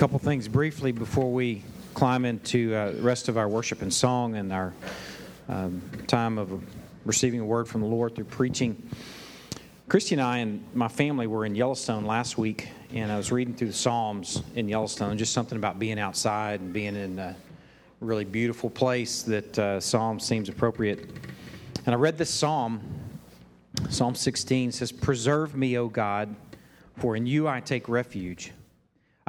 couple things briefly before we climb into uh, the rest of our worship and song and our um, time of receiving a word from the Lord through preaching. Christy and I and my family were in Yellowstone last week, and I was reading through the Psalms in Yellowstone, just something about being outside and being in a really beautiful place that uh, Psalm seems appropriate. And I read this Psalm, Psalm 16 says, Preserve me, O God, for in you I take refuge.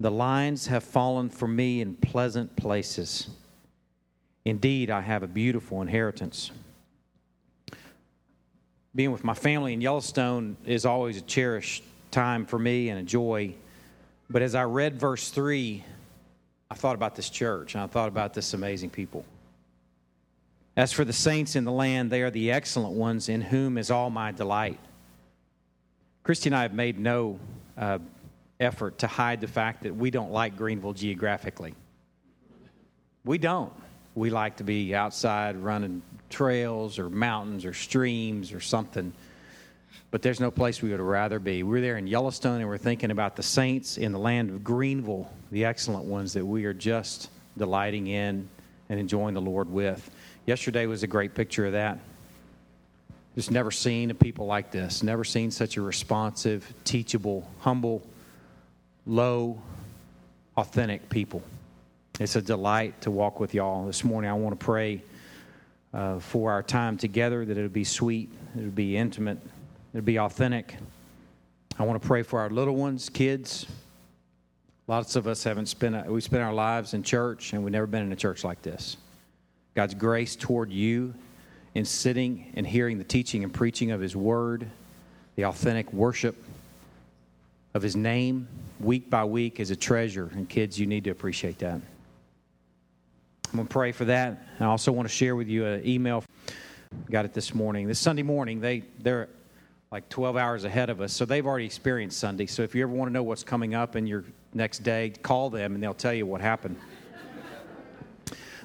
The lines have fallen for me in pleasant places. Indeed, I have a beautiful inheritance. Being with my family in Yellowstone is always a cherished time for me and a joy. But as I read verse 3, I thought about this church and I thought about this amazing people. As for the saints in the land, they are the excellent ones in whom is all my delight. Christy and I have made no uh, effort to hide the fact that we don't like Greenville geographically. We don't. We like to be outside running trails or mountains or streams or something. But there's no place we would rather be. We're there in Yellowstone and we're thinking about the saints in the land of Greenville, the excellent ones that we are just delighting in and enjoying the Lord with. Yesterday was a great picture of that. Just never seen a people like this, never seen such a responsive, teachable, humble, low, authentic people. It's a delight to walk with y'all. This morning, I want to pray uh, for our time together that it'll be sweet, it'll be intimate, it'll be authentic. I want to pray for our little ones, kids. Lots of us haven't spent, we spent our lives in church, and we've never been in a church like this. God's grace toward you in sitting and hearing the teaching and preaching of His Word, the authentic worship of His name week by week is a treasure. And kids, you need to appreciate that. I'm going to pray for that. I also want to share with you an email. Got it this morning. This Sunday morning, they, they're like 12 hours ahead of us, so they've already experienced Sunday. So if you ever want to know what's coming up in your next day, call them and they'll tell you what happened.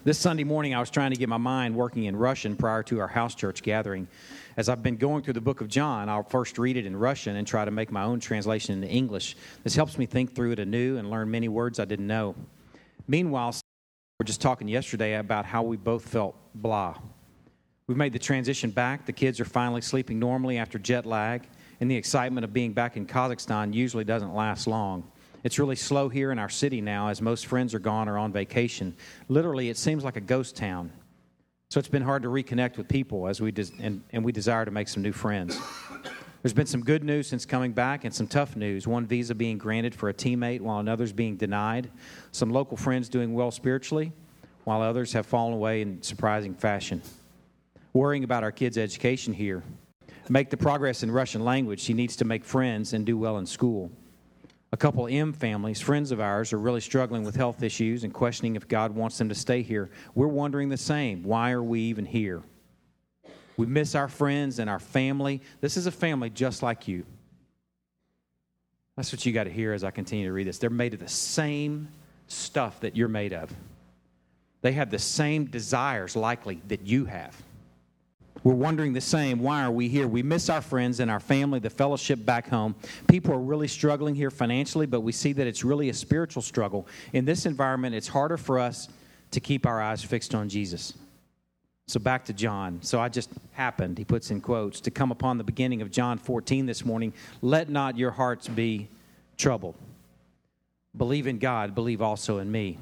This Sunday morning, I was trying to get my mind working in Russian prior to our house church gathering. As I've been going through the book of John, I'll first read it in Russian and try to make my own translation into English. This helps me think through it anew and learn many words I didn't know. Meanwhile, we're just talking yesterday about how we both felt blah. We've made the transition back. The kids are finally sleeping normally after jet lag, and the excitement of being back in Kazakhstan usually doesn't last long. It's really slow here in our city now as most friends are gone or on vacation. Literally, it seems like a ghost town. So it's been hard to reconnect with people as we des- and, and we desire to make some new friends. There's been some good news since coming back and some tough news. One visa being granted for a teammate while another's being denied. Some local friends doing well spiritually while others have fallen away in surprising fashion. Worrying about our kids' education here. Make the progress in Russian language. She needs to make friends and do well in school. A couple M families, friends of ours, are really struggling with health issues and questioning if God wants them to stay here. We're wondering the same. Why are we even here? We miss our friends and our family. This is a family just like you. That's what you got to hear as I continue to read this. They're made of the same stuff that you're made of. They have the same desires, likely, that you have. We're wondering the same why are we here? We miss our friends and our family, the fellowship back home. People are really struggling here financially, but we see that it's really a spiritual struggle. In this environment, it's harder for us to keep our eyes fixed on Jesus. So back to John. So I just happened, he puts in quotes, to come upon the beginning of John 14 this morning. Let not your hearts be troubled. Believe in God, believe also in me.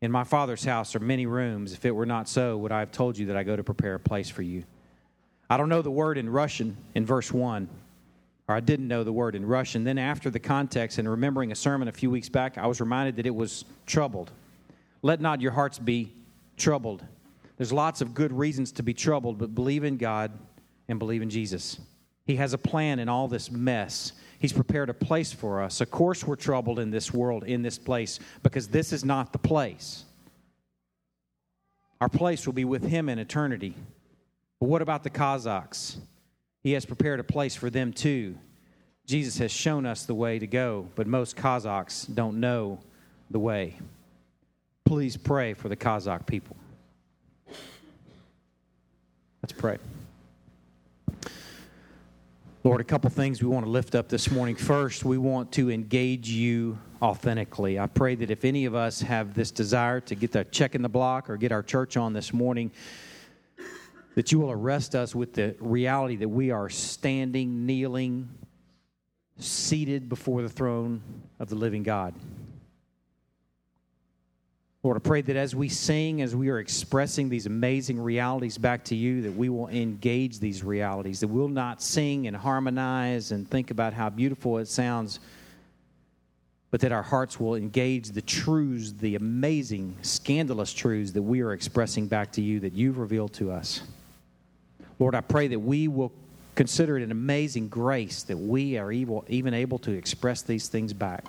In my Father's house are many rooms. If it were not so, would I have told you that I go to prepare a place for you? I don't know the word in Russian in verse 1, or I didn't know the word in Russian. Then, after the context and remembering a sermon a few weeks back, I was reminded that it was troubled. Let not your hearts be troubled. There's lots of good reasons to be troubled, but believe in God and believe in Jesus. He has a plan in all this mess. He's prepared a place for us. Of course, we're troubled in this world, in this place, because this is not the place. Our place will be with him in eternity. But what about the Kazakhs? He has prepared a place for them too. Jesus has shown us the way to go, but most Kazakhs don't know the way. Please pray for the Kazakh people. Let's pray. Lord, a couple things we want to lift up this morning. First, we want to engage you authentically. I pray that if any of us have this desire to get the check in the block or get our church on this morning, that you will arrest us with the reality that we are standing, kneeling, seated before the throne of the living God. Lord, I pray that as we sing, as we are expressing these amazing realities back to you, that we will engage these realities, that we'll not sing and harmonize and think about how beautiful it sounds, but that our hearts will engage the truths, the amazing, scandalous truths that we are expressing back to you, that you've revealed to us. Lord, I pray that we will consider it an amazing grace that we are even able to express these things back.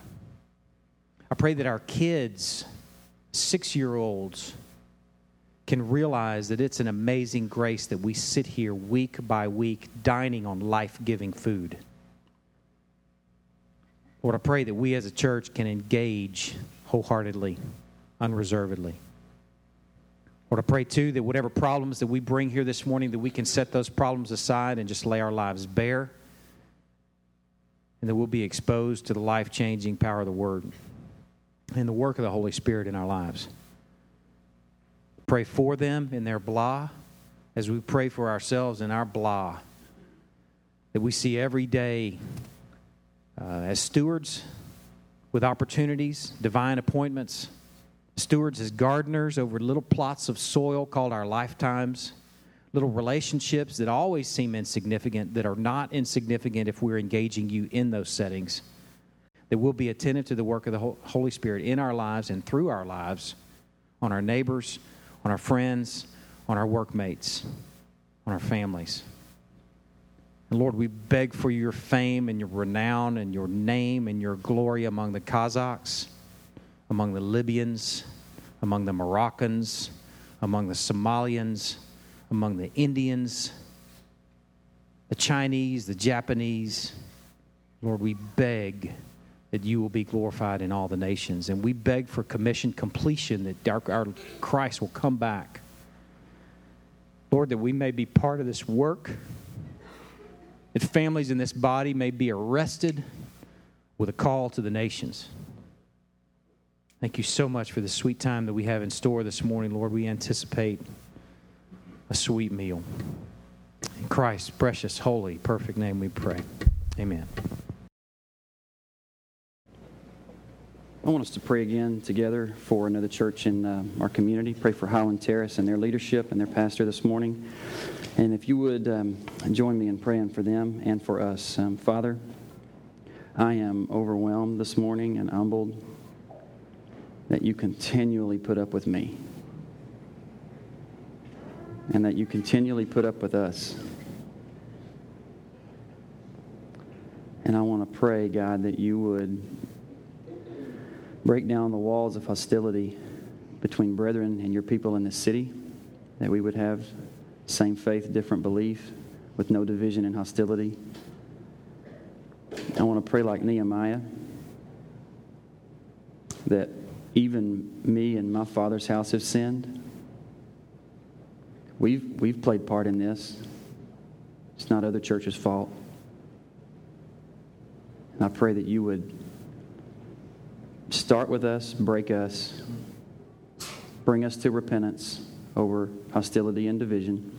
I pray that our kids, six year olds can realize that it's an amazing grace that we sit here week by week dining on life giving food. Lord, I pray that we as a church can engage wholeheartedly, unreservedly. Lord, I pray too that whatever problems that we bring here this morning, that we can set those problems aside and just lay our lives bare, and that we'll be exposed to the life changing power of the Word and the work of the Holy Spirit in our lives. Pray for them in their blah as we pray for ourselves in our blah. That we see every day uh, as stewards with opportunities, divine appointments, stewards as gardeners over little plots of soil called our lifetimes, little relationships that always seem insignificant, that are not insignificant if we're engaging you in those settings that we'll be attentive to the work of the Holy Spirit in our lives and through our lives on our neighbors, on our friends, on our workmates, on our families. And Lord, we beg for your fame and your renown and your name and your glory among the Kazakhs, among the Libyans, among the Moroccans, among the Somalians, among the Indians, the Chinese, the Japanese. Lord, we beg that you will be glorified in all the nations. And we beg for commission completion, that our, our Christ will come back. Lord, that we may be part of this work, that families in this body may be arrested with a call to the nations. Thank you so much for the sweet time that we have in store this morning, Lord. We anticipate a sweet meal. In Christ's precious, holy, perfect name we pray. Amen. I want us to pray again together for another church in uh, our community. Pray for Highland Terrace and their leadership and their pastor this morning. And if you would um, join me in praying for them and for us. Um, Father, I am overwhelmed this morning and humbled that you continually put up with me and that you continually put up with us. And I want to pray, God, that you would break down the walls of hostility between brethren and your people in this city, that we would have same faith, different belief, with no division and hostility. I want to pray like Nehemiah that even me and my father's house have sinned. We've, we've played part in this. It's not other churches' fault. And I pray that you would start with us, break us, bring us to repentance over hostility and division.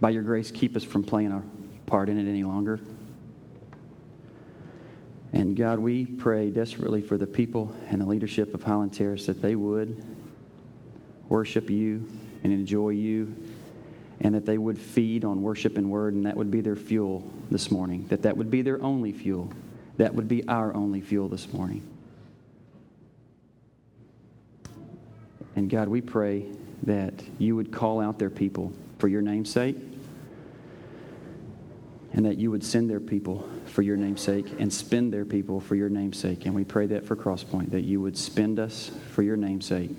By your grace, keep us from playing our part in it any longer. And God, we pray desperately for the people and the leadership of Highland Terrace that they would worship you and enjoy you, and that they would feed on worship and word, and that would be their fuel this morning, that that would be their only fuel. That would be our only fuel this morning. And God, we pray that you would call out their people for your name's sake, and that you would send their people for your name's sake and spend their people for your name's sake. And we pray that for Crosspoint, that you would spend us for your name's sake,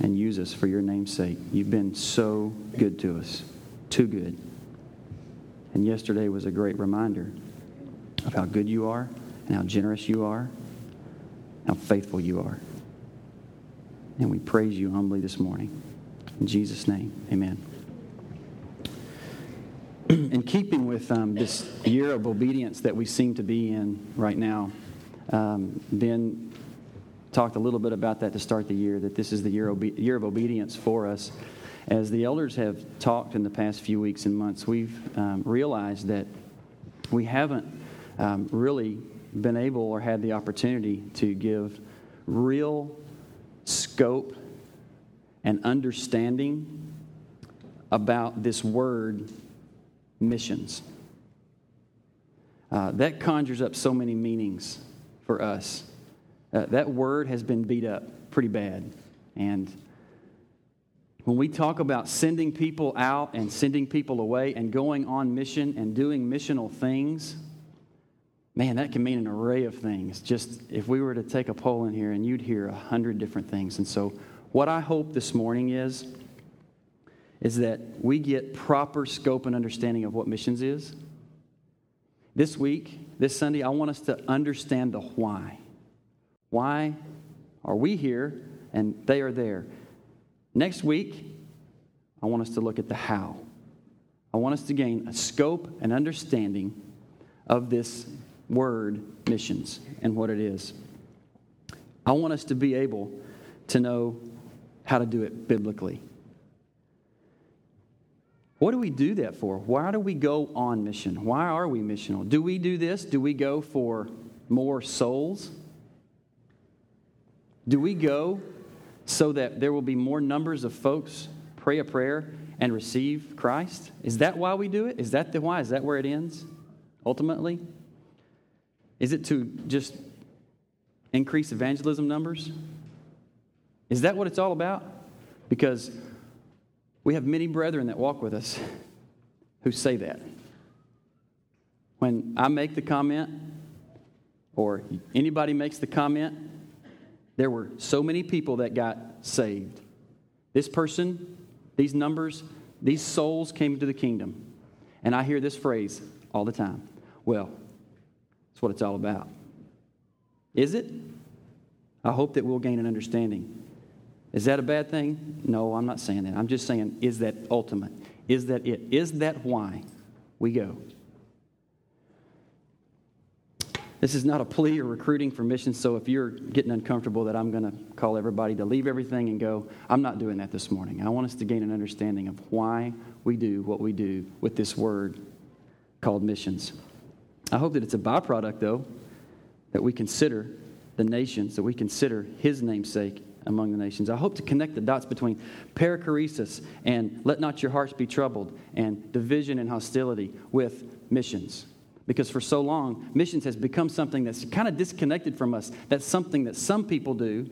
and use us for your name's sake. You've been so good to us, too good. And yesterday was a great reminder of how good you are and how generous you are, how faithful you are. And we praise you humbly this morning. In Jesus' name, amen. in keeping with um, this year of obedience that we seem to be in right now, um, Ben talked a little bit about that to start the year, that this is the year, obe- year of obedience for us. As the elders have talked in the past few weeks and months, we've um, realized that we haven't um, really been able or had the opportunity to give real scope and understanding about this word missions. Uh, that conjures up so many meanings for us. Uh, that word has been beat up pretty bad. And when we talk about sending people out and sending people away and going on mission and doing missional things, man, that can mean an array of things. Just if we were to take a poll in here and you'd hear a hundred different things. And so, what I hope this morning is, is that we get proper scope and understanding of what missions is. This week, this Sunday, I want us to understand the why. Why are we here and they are there? Next week, I want us to look at the how. I want us to gain a scope and understanding of this word missions and what it is. I want us to be able to know how to do it biblically. What do we do that for? Why do we go on mission? Why are we missional? Do we do this? Do we go for more souls? Do we go so that there will be more numbers of folks pray a prayer and receive Christ? Is that why we do it? Is that the why? Is that where it ends ultimately? Is it to just increase evangelism numbers? Is that what it's all about? Because we have many brethren that walk with us who say that. When I make the comment, or anybody makes the comment, there were so many people that got saved. This person, these numbers, these souls came into the kingdom. And I hear this phrase all the time well, that's what it's all about. Is it? I hope that we'll gain an understanding. Is that a bad thing? No, I'm not saying that. I'm just saying, is that ultimate? Is that it? Is that why we go? This is not a plea or recruiting for missions, so if you're getting uncomfortable that I'm going to call everybody to leave everything and go, I'm not doing that this morning. I want us to gain an understanding of why we do what we do with this word called missions. I hope that it's a byproduct, though, that we consider the nations, that we consider His namesake among the nations. I hope to connect the dots between perichoresis and let not your hearts be troubled and division and hostility with missions. Because for so long, missions has become something that's kind of disconnected from us. That's something that some people do,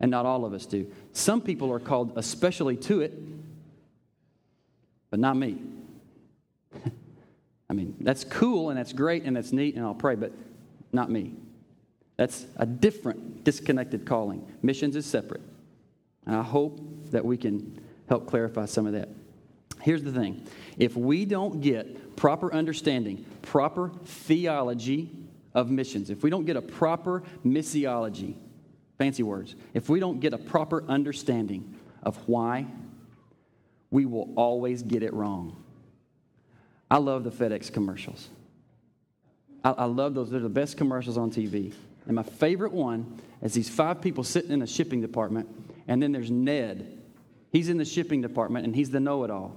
and not all of us do. Some people are called especially to it, but not me. I mean, that's cool and that's great and that's neat, and I'll pray, but not me. That's a different, disconnected calling. Missions is separate. And I hope that we can help clarify some of that. Here's the thing if we don't get proper understanding, proper theology of missions, if we don't get a proper missiology, fancy words, if we don't get a proper understanding of why, we will always get it wrong. I love the FedEx commercials. I, I love those. They're the best commercials on TV. And my favorite one is these five people sitting in the shipping department, and then there's Ned. He's in the shipping department, and he's the know it all.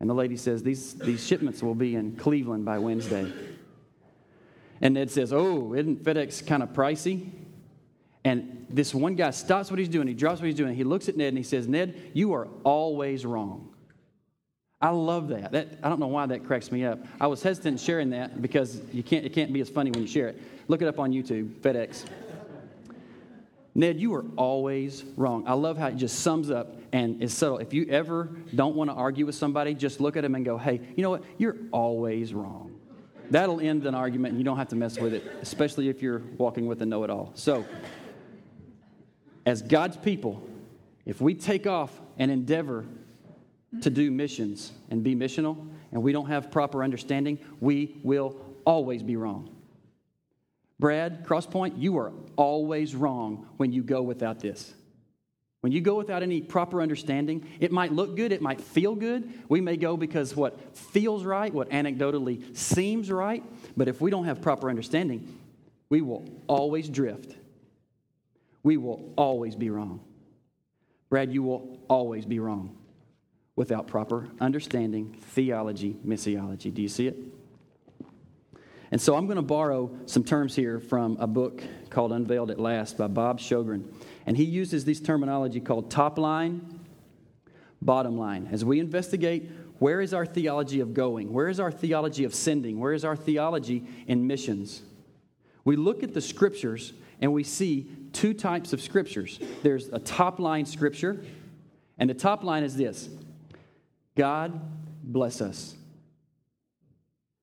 And the lady says, these, these shipments will be in Cleveland by Wednesday. And Ned says, Oh, isn't FedEx kind of pricey? And this one guy stops what he's doing. He drops what he's doing. He looks at Ned and he says, Ned, you are always wrong. I love that. that. I don't know why that cracks me up. I was hesitant sharing that because you can't, it can't be as funny when you share it. Look it up on YouTube, FedEx. Ned, you are always wrong. I love how it just sums up and is subtle. If you ever don't want to argue with somebody, just look at them and go, hey, you know what? You're always wrong. That'll end an argument and you don't have to mess with it, especially if you're walking with a know it all. So, as God's people, If we take off and endeavor to do missions and be missional, and we don't have proper understanding, we will always be wrong. Brad, Crosspoint, you are always wrong when you go without this. When you go without any proper understanding, it might look good, it might feel good. We may go because what feels right, what anecdotally seems right, but if we don't have proper understanding, we will always drift. We will always be wrong. Brad, you will always be wrong without proper understanding, theology, missiology. Do you see it? And so I'm going to borrow some terms here from a book called Unveiled at Last by Bob Sjogren. And he uses this terminology called top line, bottom line. As we investigate where is our theology of going, where is our theology of sending, where is our theology in missions, we look at the scriptures and we see two types of scriptures. There's a top line scripture, and the top line is this God bless us.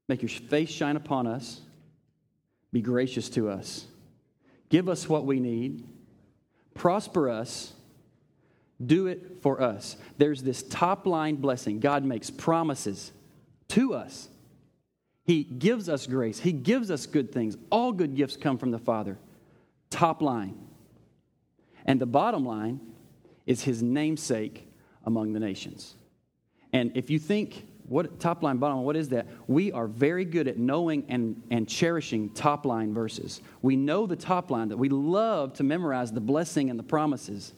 Make your face shine upon us. Be gracious to us. Give us what we need. Prosper us. Do it for us. There's this top line blessing. God makes promises to us. He gives us grace. He gives us good things. All good gifts come from the Father. Top line. And the bottom line is His namesake among the nations. And if you think what top line, bottom line, what is that? We are very good at knowing and, and cherishing top line verses. We know the top line, that we love to memorize the blessing and the promises.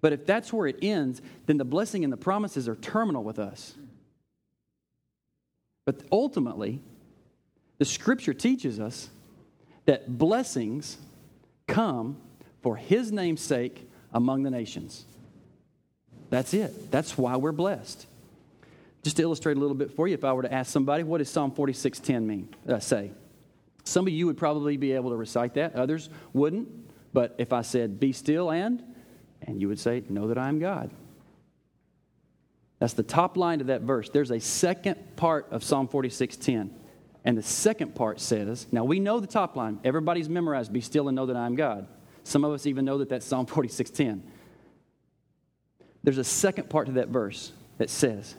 But if that's where it ends, then the blessing and the promises are terminal with us. But ultimately, the scripture teaches us that blessings come for his name's sake among the nations. That's it. That's why we're blessed. Just to illustrate a little bit for you, if I were to ask somebody, what does Psalm 46:10 mean? Uh, say, some of you would probably be able to recite that. Others wouldn't. But if I said, "Be still and," and you would say, "Know that I am God." That's the top line of that verse. There's a second part of Psalm 46:10. And the second part says, now we know the top line. Everybody's memorized, be still and know that I am God. Some of us even know that that's Psalm 46:10. There's a second part to that verse that says,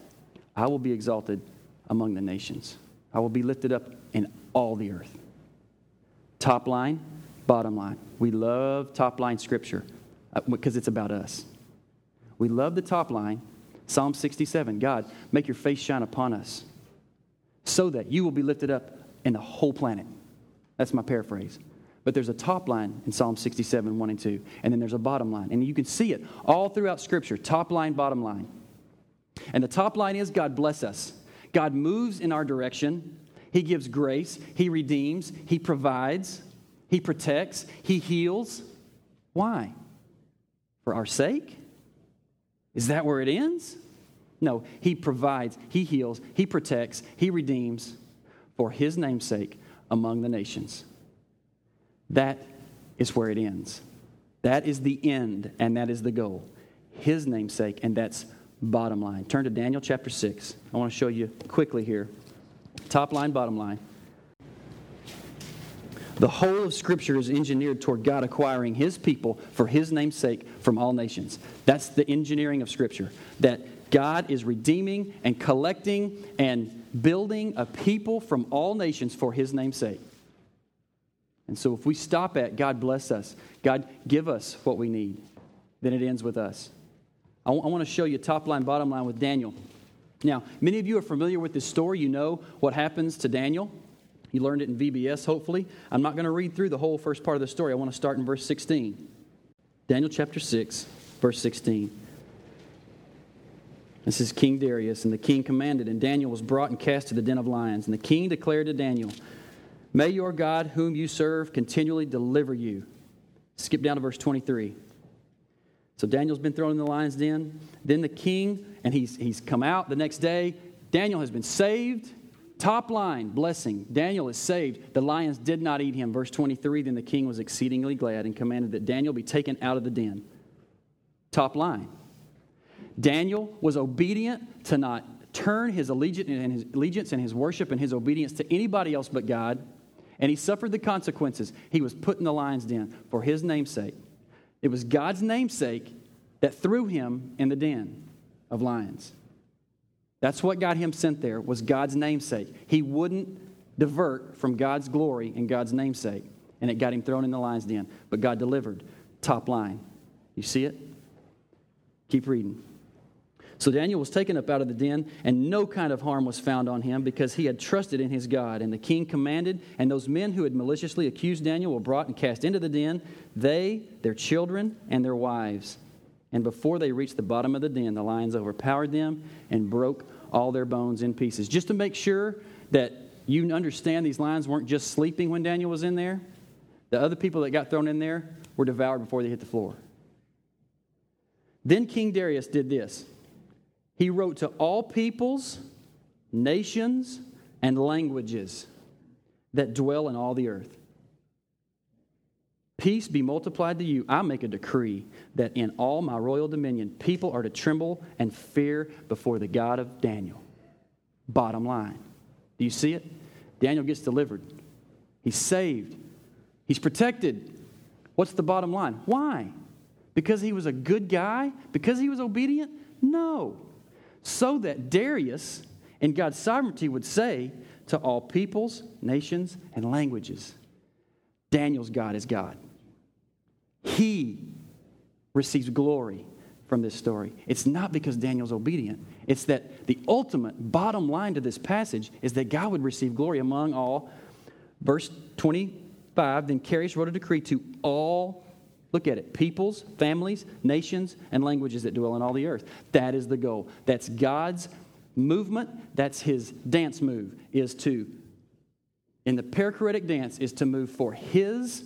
I will be exalted among the nations. I will be lifted up in all the earth. Top line, bottom line. We love top line scripture because uh, it's about us. We love the top line. Psalm 67 God, make your face shine upon us so that you will be lifted up in the whole planet. That's my paraphrase. But there's a top line in Psalm 67, 1 and 2, and then there's a bottom line. And you can see it all throughout Scripture top line, bottom line. And the top line is God bless us. God moves in our direction. He gives grace. He redeems. He provides. He protects. He heals. Why? For our sake? Is that where it ends? No, He provides. He heals. He protects. He redeems for His namesake among the nations. That is where it ends. That is the end, and that is the goal. His namesake, and that's bottom line. Turn to Daniel chapter 6. I want to show you quickly here. Top line, bottom line. The whole of Scripture is engineered toward God acquiring His people for His name's sake from all nations. That's the engineering of Scripture. That God is redeeming and collecting and building a people from all nations for His name's sake. And so if we stop at God bless us, God give us what we need, then it ends with us. I, w- I want to show you top line, bottom line with Daniel. Now, many of you are familiar with this story. You know what happens to Daniel. You learned it in VBS, hopefully. I'm not going to read through the whole first part of the story. I want to start in verse 16. Daniel chapter 6, verse 16. This is King Darius, and the king commanded, and Daniel was brought and cast to the den of lions. And the king declared to Daniel, May your God, whom you serve, continually deliver you. Skip down to verse 23. So Daniel's been thrown in the lion's den. Then the king, and he's, he's come out the next day. Daniel has been saved. Top line, blessing. Daniel is saved. The lions did not eat him. Verse 23 Then the king was exceedingly glad and commanded that Daniel be taken out of the den. Top line. Daniel was obedient to not turn his allegiance and his allegiance and his worship and his obedience to anybody else but God, and he suffered the consequences. He was put in the lion's den for his namesake. It was God's namesake that threw him in the den of lions. That's what got him sent there was God's namesake. He wouldn't divert from God's glory and God's namesake, and it got him thrown in the lion's den. But God delivered. Top line. You see it? Keep reading. So Daniel was taken up out of the den, and no kind of harm was found on him because he had trusted in his God. And the king commanded, and those men who had maliciously accused Daniel were brought and cast into the den, they, their children, and their wives. And before they reached the bottom of the den, the lions overpowered them and broke all their bones in pieces. Just to make sure that you understand these lions weren't just sleeping when Daniel was in there, the other people that got thrown in there were devoured before they hit the floor. Then King Darius did this he wrote to all peoples, nations, and languages that dwell in all the earth. Peace be multiplied to you. I make a decree that in all my royal dominion, people are to tremble and fear before the God of Daniel. Bottom line. Do you see it? Daniel gets delivered. He's saved. He's protected. What's the bottom line? Why? Because he was a good guy? Because he was obedient? No. So that Darius, in God's sovereignty, would say to all peoples, nations, and languages Daniel's God is God. He receives glory from this story. It's not because Daniel's obedient, it's that the ultimate bottom line to this passage is that God would receive glory among all. Verse 25 Then Darius wrote a decree to all, look at it, peoples, families, nations, and languages that dwell in all the earth. That is the goal. That's God's movement, that's his dance move, is to, in the perichoretic dance, is to move for his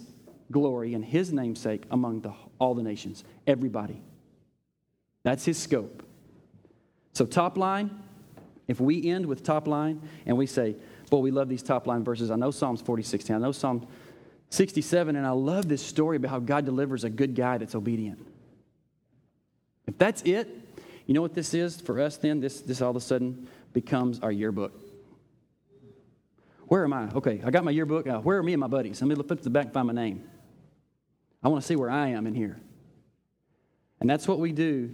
glory and his namesake among the, all the nations, everybody. That's his scope. So, top line, if we end with top line and we say, Boy, we love these top line verses. I know Psalms 40, 16. I know Psalm 67, and I love this story about how God delivers a good guy that's obedient. If that's it, you know what this is for us then? This, this all of a sudden becomes our yearbook. Where am I? Okay, I got my yearbook. Uh, where are me and my buddies? Let me flip to the back and find my name. I want to see where I am in here. And that's what we do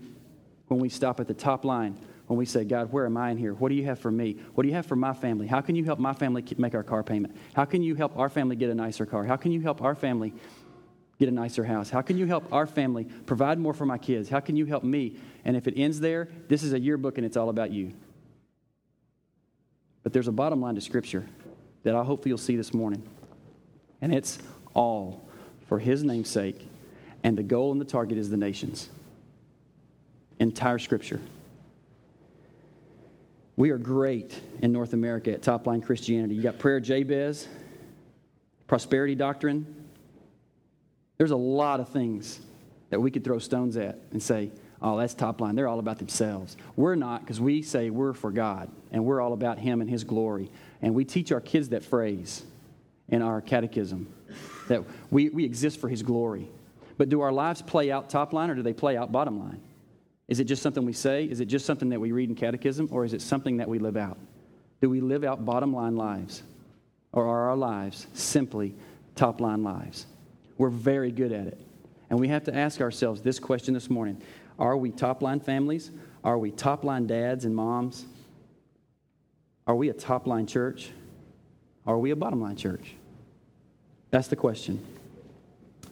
when we stop at the top line, when we say, God, where am I in here? What do you have for me? What do you have for my family? How can you help my family make our car payment? How can you help our family get a nicer car? How can you help our family get a nicer house? How can you help our family provide more for my kids? How can you help me? And if it ends there, this is a yearbook and it's all about you. But there's a bottom line to Scripture that I hope you'll see this morning. And it's all for his name's sake, and the goal and the target is the nations. Entire scripture. We are great in North America at Top Line Christianity. You got Prayer Jabez, Prosperity Doctrine. There's a lot of things that we could throw stones at and say, oh, that's top line. They're all about themselves. We're not because we say we're for God and we're all about Him and His glory. And we teach our kids that phrase in our catechism that we, we exist for His glory. But do our lives play out top line or do they play out bottom line? Is it just something we say? Is it just something that we read in catechism? Or is it something that we live out? Do we live out bottom line lives? Or are our lives simply top line lives? We're very good at it. And we have to ask ourselves this question this morning Are we top line families? Are we top line dads and moms? Are we a top line church? Are we a bottom line church? That's the question.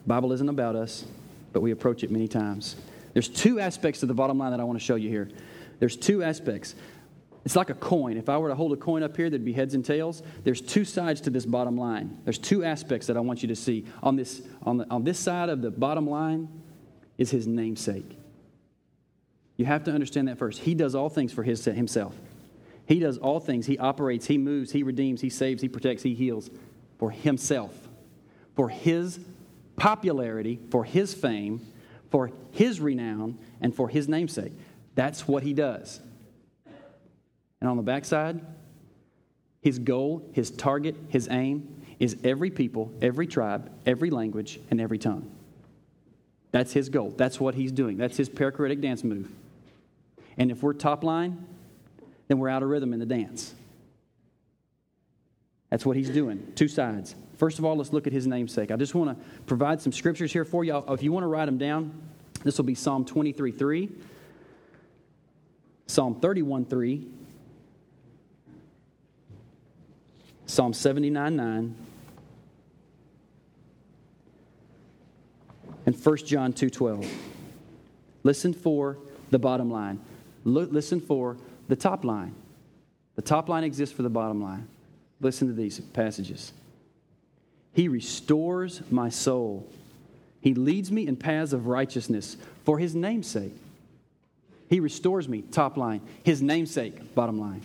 Bible isn't about us, but we approach it many times. There's two aspects to the bottom line that I want to show you here. There's two aspects. It's like a coin. If I were to hold a coin up here, there'd be heads and tails. There's two sides to this bottom line. There's two aspects that I want you to see. On this, on, the, on this side of the bottom line is his namesake. You have to understand that first. He does all things for his, himself. He does all things. He operates, he moves, he redeems, he saves, he protects, he heals for himself for his popularity, for his fame, for his renown, and for his namesake. That's what he does. And on the backside, his goal, his target, his aim is every people, every tribe, every language, and every tongue. That's his goal. That's what he's doing. That's his perichoretic dance move. And if we're top line, then we're out of rhythm in the dance. That's what he's doing. Two sides. First of all, let's look at his namesake. I just want to provide some scriptures here for you. If you want to write them down, This will be Psalm 23 3, Psalm 31 3, Psalm 79 9, and 1 John 2 12. Listen for the bottom line. listen for the top line. The top line exists for the bottom line. Listen to these passages. He restores my soul. He leads me in paths of righteousness for his namesake. He restores me, top line. His namesake, bottom line.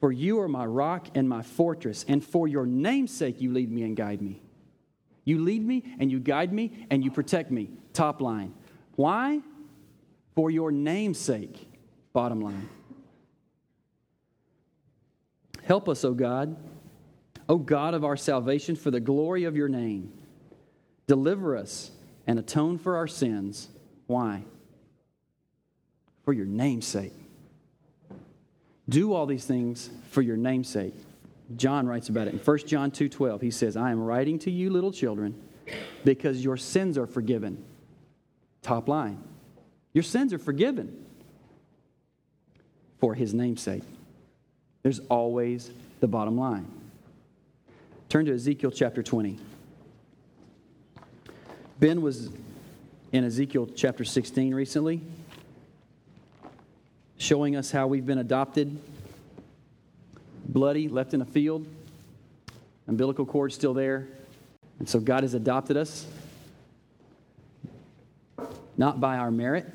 For you are my rock and my fortress, and for your namesake you lead me and guide me. You lead me and you guide me and you protect me, top line. Why? For your namesake, bottom line. Help us, O God, O God of our salvation, for the glory of your name. Deliver us and atone for our sins. Why? For your name's sake. Do all these things for your name's sake. John writes about it in 1 John 2:12. He says, "I am writing to you little children because your sins are forgiven." Top line. Your sins are forgiven for his name's sake. There's always the bottom line. Turn to Ezekiel chapter 20. Ben was in Ezekiel chapter 16 recently, showing us how we've been adopted, bloody, left in a field, umbilical cord still there. And so God has adopted us, not by our merit,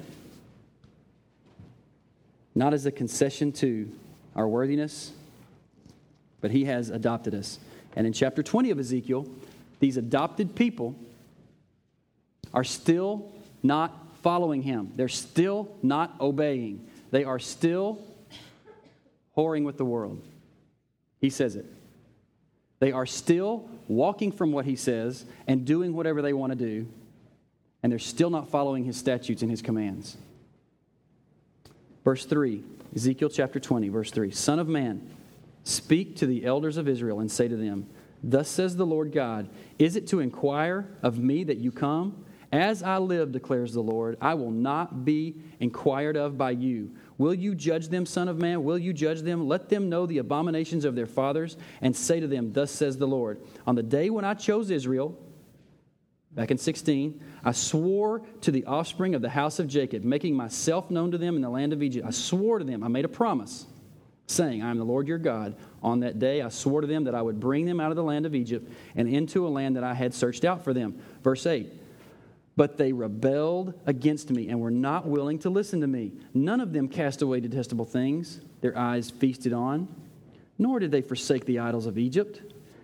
not as a concession to our worthiness, but He has adopted us. And in chapter 20 of Ezekiel, these adopted people are still not following him. They're still not obeying. They are still whoring with the world. He says it. They are still walking from what he says and doing whatever they want to do, and they're still not following his statutes and his commands. Verse 3, Ezekiel chapter 20, verse 3 Son of man, speak to the elders of Israel and say to them, Thus says the Lord God, Is it to inquire of me that you come? As I live, declares the Lord, I will not be inquired of by you. Will you judge them, Son of Man? Will you judge them? Let them know the abominations of their fathers, and say to them, Thus says the Lord On the day when I chose Israel, back in 16, I swore to the offspring of the house of Jacob, making myself known to them in the land of Egypt. I swore to them, I made a promise, saying, I am the Lord your God. On that day, I swore to them that I would bring them out of the land of Egypt and into a land that I had searched out for them. Verse 8. But they rebelled against me and were not willing to listen to me. None of them cast away detestable things their eyes feasted on, nor did they forsake the idols of Egypt.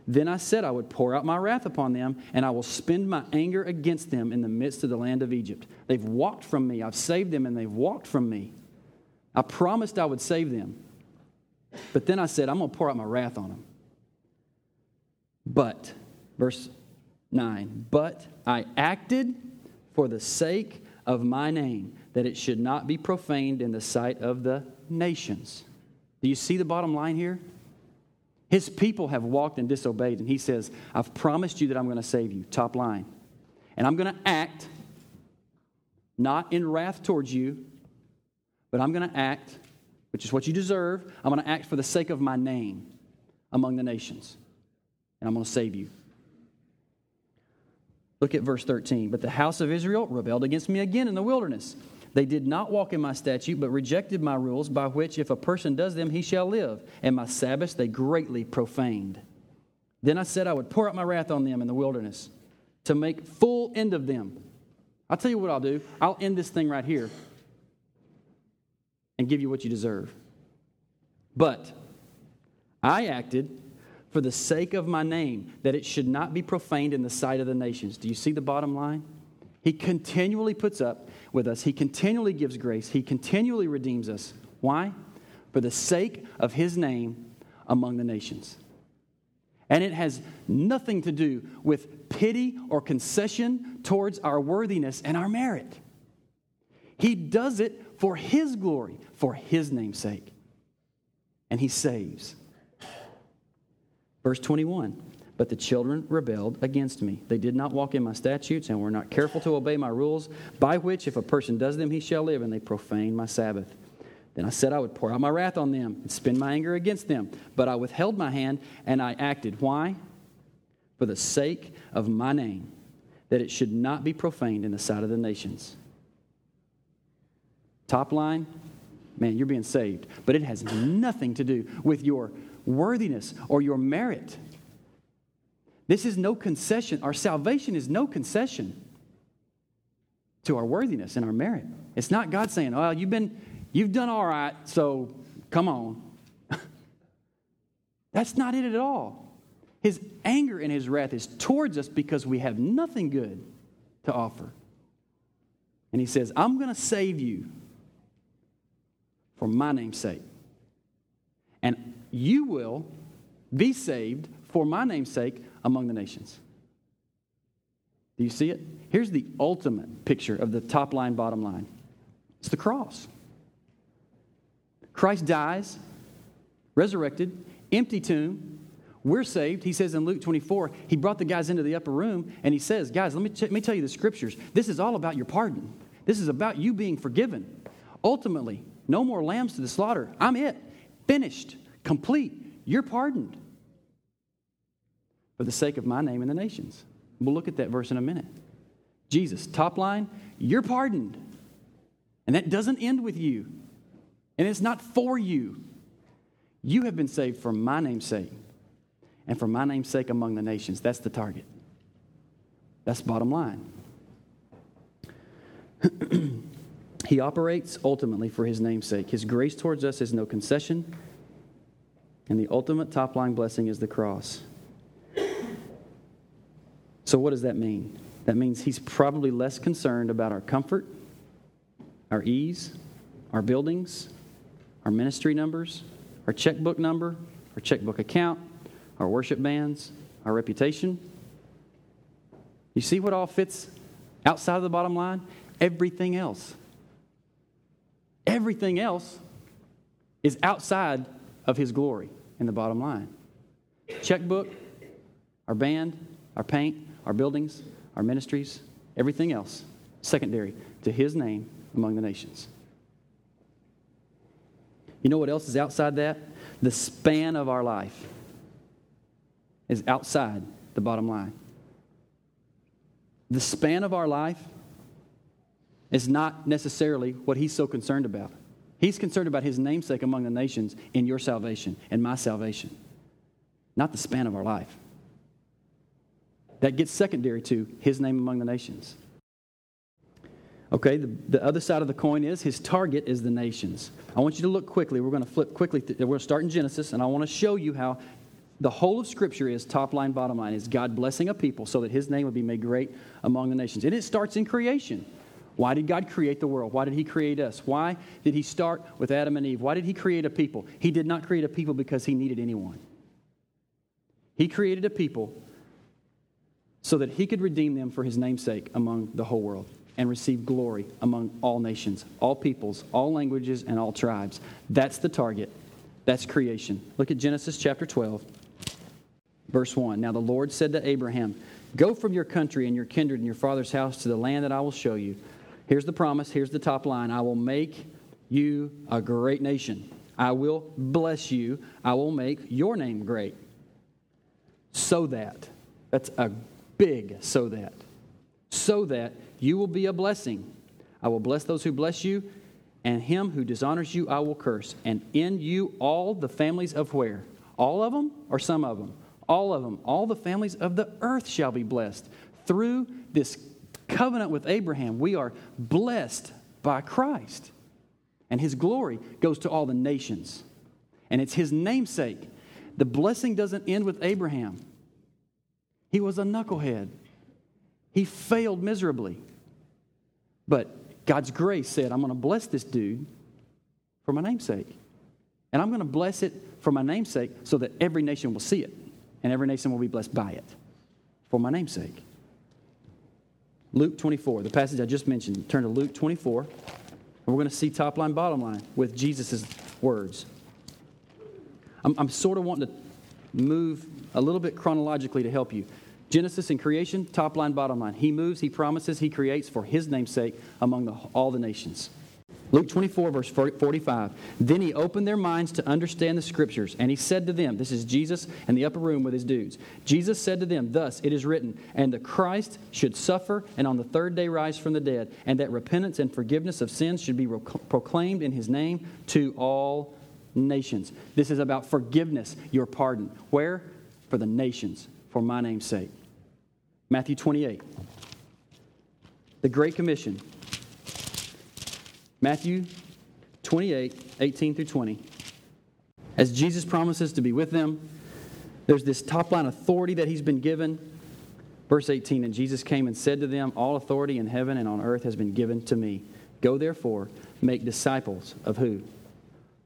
Then I said I would pour out my wrath upon them, and I will spend my anger against them in the midst of the land of Egypt. They've walked from me. I've saved them, and they've walked from me. I promised I would save them. But then I said, I'm going to pour out my wrath on them. But, verse 9, but I acted for the sake of my name, that it should not be profaned in the sight of the nations. Do you see the bottom line here? His people have walked and disobeyed, and he says, I've promised you that I'm going to save you. Top line. And I'm going to act not in wrath towards you, but I'm going to act, which is what you deserve. I'm going to act for the sake of my name among the nations, and I'm going to save you. Look at verse 13. But the house of Israel rebelled against me again in the wilderness. They did not walk in my statute, but rejected my rules, by which if a person does them, he shall live. And my Sabbaths they greatly profaned. Then I said I would pour out my wrath on them in the wilderness to make full end of them. I'll tell you what I'll do. I'll end this thing right here and give you what you deserve. But I acted for the sake of my name, that it should not be profaned in the sight of the nations. Do you see the bottom line? He continually puts up with us, He continually gives grace, He continually redeems us. Why? For the sake of His name among the nations. And it has nothing to do with pity or concession towards our worthiness and our merit. He does it for His glory, for His name's sake. And He saves. Verse 21 But the children rebelled against me. They did not walk in my statutes and were not careful to obey my rules, by which, if a person does them, he shall live, and they profane my Sabbath. Then I said I would pour out my wrath on them and spend my anger against them. But I withheld my hand and I acted. Why? For the sake of my name, that it should not be profaned in the sight of the nations. Top line, man, you're being saved. But it has nothing to do with your worthiness or your merit. This is no concession. Our salvation is no concession to our worthiness and our merit. It's not God saying, "Oh, you've been you've done all right, so come on." That's not it at all. His anger and his wrath is towards us because we have nothing good to offer. And he says, I'm going to save you for my name's sake. And you will be saved for my name's sake among the nations. Do you see it? Here's the ultimate picture of the top line, bottom line it's the cross. Christ dies, resurrected, empty tomb. We're saved. He says in Luke 24, he brought the guys into the upper room and he says, Guys, let me, t- let me tell you the scriptures. This is all about your pardon. This is about you being forgiven. Ultimately, no more lambs to the slaughter. I'm it. Finished. Complete. You're pardoned for the sake of my name and the nations. We'll look at that verse in a minute. Jesus, top line, you're pardoned. And that doesn't end with you. And it's not for you. You have been saved for my name's sake and for my name's sake among the nations. That's the target. That's bottom line. he operates ultimately for his name's sake. His grace towards us is no concession, and the ultimate top line blessing is the cross. So, what does that mean? That means he's probably less concerned about our comfort, our ease, our buildings, our ministry numbers, our checkbook number, our checkbook account, our worship bands, our reputation. You see what all fits outside of the bottom line? Everything else. Everything else is outside of his glory in the bottom line. Checkbook, our band, our paint, our buildings, our ministries, everything else, secondary to his name among the nations. You know what else is outside that? The span of our life is outside the bottom line. The span of our life is not necessarily what he's so concerned about. He's concerned about his namesake among the nations in your salvation and my salvation, not the span of our life. That gets secondary to his name among the nations. Okay, the, the other side of the coin is his target is the nations. I want you to look quickly. We're going to flip quickly. Th- we're going to start in Genesis, and I want to show you how the whole of Scripture is top line, bottom line, is God blessing a people so that his name would be made great among the nations. And it starts in creation. Why did God create the world? Why did He create us? Why did He start with Adam and Eve? Why did He create a people? He did not create a people because He needed anyone. He created a people so that he could redeem them for his namesake among the whole world and receive glory among all nations, all peoples, all languages, and all tribes. That's the target. That's creation. Look at Genesis chapter 12, verse 1. Now the Lord said to Abraham, Go from your country and your kindred and your father's house to the land that I will show you. Here's the promise. Here's the top line I will make you a great nation. I will bless you. I will make your name great. So that. That's a big so that. So that you will be a blessing. I will bless those who bless you, and him who dishonors you I will curse. And in you all the families of where? All of them or some of them? All of them. All the families of the earth shall be blessed. Through this covenant with Abraham, we are blessed by Christ. And his glory goes to all the nations. And it's his namesake. The blessing doesn't end with Abraham. He was a knucklehead. He failed miserably. But God's grace said, I'm going to bless this dude for my namesake. And I'm going to bless it for my namesake so that every nation will see it and every nation will be blessed by it for my namesake. Luke 24, the passage I just mentioned. Turn to Luke 24, and we're going to see top line, bottom line with Jesus' words. I'm, I'm sort of wanting to move a little bit chronologically to help you. Genesis and creation, top line, bottom line. He moves, he promises, he creates for his name's sake among the, all the nations. Luke 24, verse 45. Then he opened their minds to understand the scriptures, and he said to them, This is Jesus in the upper room with his dudes. Jesus said to them, Thus it is written, and the Christ should suffer and on the third day rise from the dead, and that repentance and forgiveness of sins should be proclaimed in his name to all nations. This is about forgiveness, your pardon. Where? For the nations, for my name's sake. Matthew 28. The Great Commission. Matthew 28, 18 through 20. As Jesus promises to be with them, there's this top line authority that he's been given. Verse 18 And Jesus came and said to them, All authority in heaven and on earth has been given to me. Go therefore, make disciples of who?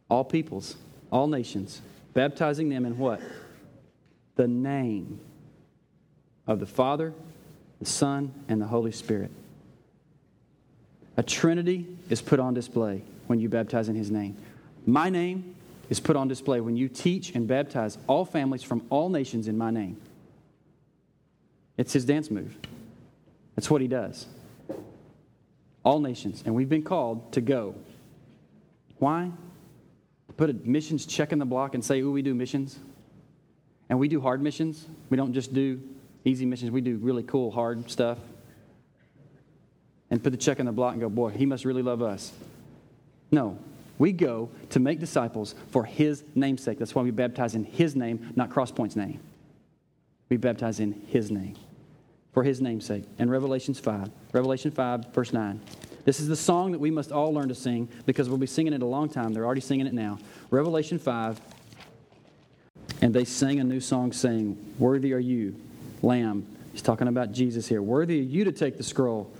All peoples, all nations, baptizing them in what? The name of the Father, the Son, and the Holy Spirit a trinity is put on display when you baptize in his name. My name is put on display when you teach and baptize all families from all nations in my name. It's his dance move. That's what he does. All nations. And we've been called to go. Why? Put a missions check in the block and say, ooh, we do missions. And we do hard missions. We don't just do easy missions, we do really cool, hard stuff and put the check in the block and go, boy, he must really love us. No, we go to make disciples for his namesake. That's why we baptize in his name, not Crosspoint's name. We baptize in his name for his namesake. And Revelations 5, Revelation 5, verse 9. This is the song that we must all learn to sing because we'll be singing it a long time. They're already singing it now. Revelation 5, and they sang a new song saying, Worthy are you, Lamb. He's talking about Jesus here. Worthy are you to take the scroll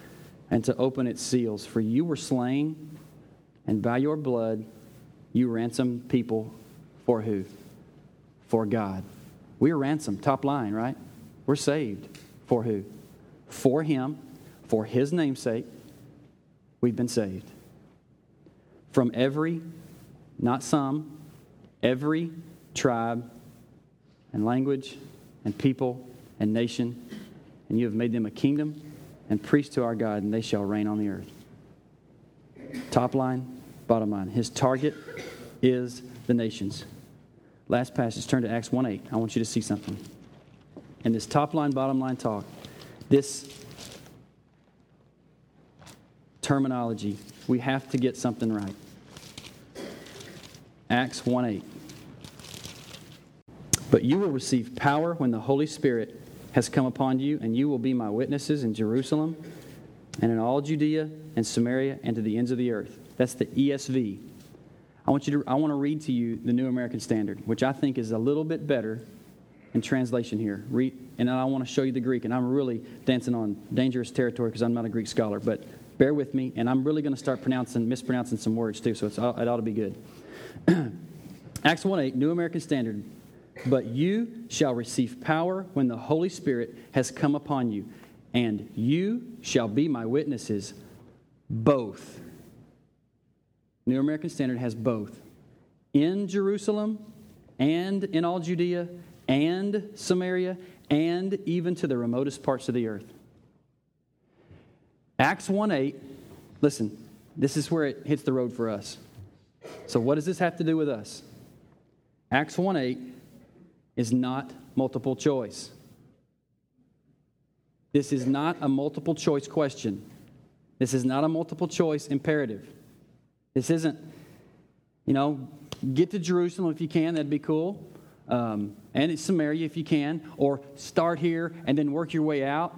and to open its seals. For you were slain, and by your blood you ransomed people for who? For God. We are ransomed, top line, right? We're saved. For who? For Him, for His namesake, we've been saved. From every, not some, every tribe and language and people and nation, and you have made them a kingdom and priests to our God, and they shall reign on the earth. Top line, bottom line. His target is the nations. Last passage, turn to Acts 1 8. I want you to see something. In this top line, bottom line talk, this terminology, we have to get something right. Acts 1 8. But you will receive power when the Holy Spirit has come upon you, and you will be my witnesses in Jerusalem and in all Judea and Samaria and to the ends of the earth. That's the ESV. I want, you to, I want to read to you the New American Standard, which I think is a little bit better in translation here. Read, and I want to show you the Greek, and I'm really dancing on dangerous territory because I'm not a Greek scholar, but bear with me, and I'm really going to start pronouncing, mispronouncing some words too, so it ought to be good. Acts 1 8, New American Standard. But you shall receive power when the Holy Spirit has come upon you, and you shall be my witnesses both. New American Standard has both. In Jerusalem and in all Judea and Samaria and even to the remotest parts of the earth. Acts 1 8, listen, this is where it hits the road for us. So, what does this have to do with us? Acts 1 8 is not multiple choice. This is not a multiple choice question. This is not a multiple choice imperative. This isn't, you know, get to Jerusalem if you can, that'd be cool. Um, and it's Samaria if you can, or start here and then work your way out.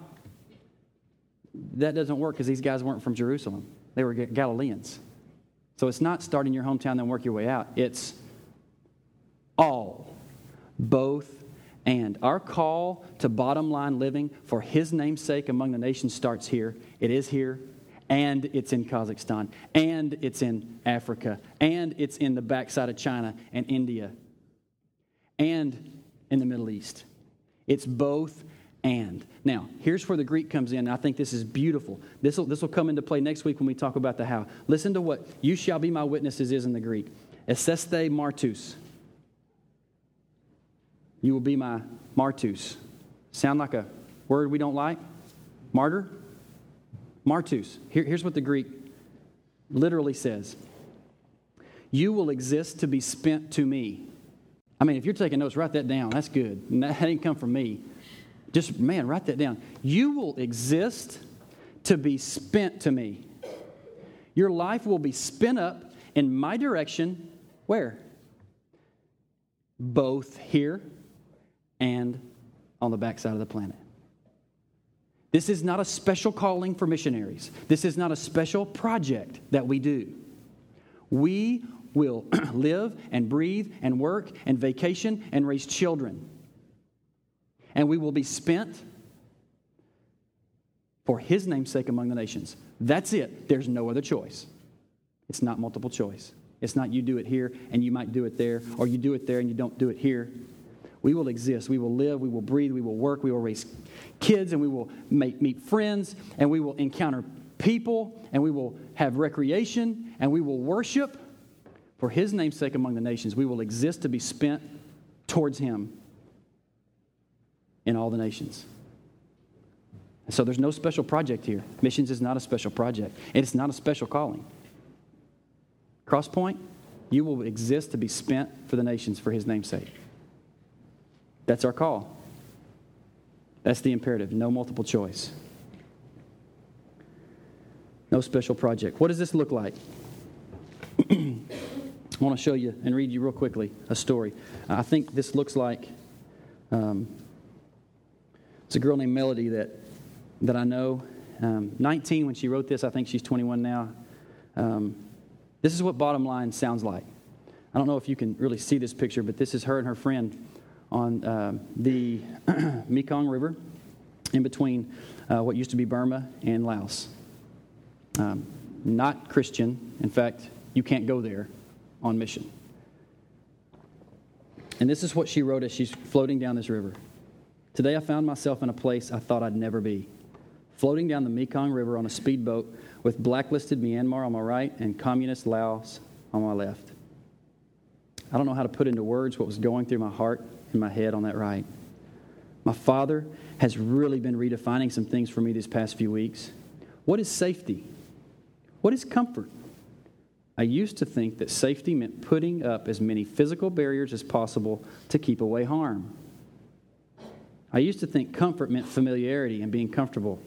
That doesn't work because these guys weren't from Jerusalem, they were Galileans. So it's not starting your hometown and work your way out. It's all both and. Our call to bottom line living for His name's sake among the nations starts here. It is here, and it's in Kazakhstan, and it's in Africa, and it's in the backside of China and India, and in the Middle East. It's both and. Now, here's where the Greek comes in. I think this is beautiful. This will, this will come into play next week when we talk about the how. Listen to what you shall be my witnesses is in the Greek. Eseste martus. You will be my martus. Sound like a word we don't like? Martyr? Martus. Here, here's what the Greek literally says You will exist to be spent to me. I mean, if you're taking notes, write that down. That's good. That didn't come from me. Just, man, write that down. You will exist to be spent to me. Your life will be spent up in my direction. Where? Both here and on the backside of the planet. This is not a special calling for missionaries. This is not a special project that we do. We will live and breathe and work and vacation and raise children. And we will be spent for his name's sake among the nations. That's it. There's no other choice. It's not multiple choice. It's not you do it here and you might do it there, or you do it there and you don't do it here. We will exist. We will live. We will breathe. We will work. We will raise kids and we will make, meet friends and we will encounter people and we will have recreation and we will worship for his name's sake among the nations. We will exist to be spent towards him in all the nations. so there's no special project here. Missions is not a special project, and it's not a special calling. Crosspoint, you will exist to be spent for the nations for his name's sake. That's our call. That's the imperative. No multiple choice. No special project. What does this look like? I want to show you and read you real quickly a story. I think this looks like um, it's a girl named Melody that, that I know. Um, 19 when she wrote this. I think she's 21 now. Um, this is what bottom line sounds like. I don't know if you can really see this picture, but this is her and her friend on uh, the Mekong River in between uh, what used to be Burma and Laos. Um, not Christian. In fact, you can't go there on mission. And this is what she wrote as she's floating down this river. Today I found myself in a place I thought I'd never be, floating down the Mekong River on a speedboat with blacklisted Myanmar on my right and communist Laos on my left. I don't know how to put into words what was going through my heart and my head on that right. My father has really been redefining some things for me these past few weeks. What is safety? What is comfort? I used to think that safety meant putting up as many physical barriers as possible to keep away harm. I used to think comfort meant familiarity and being comfortable.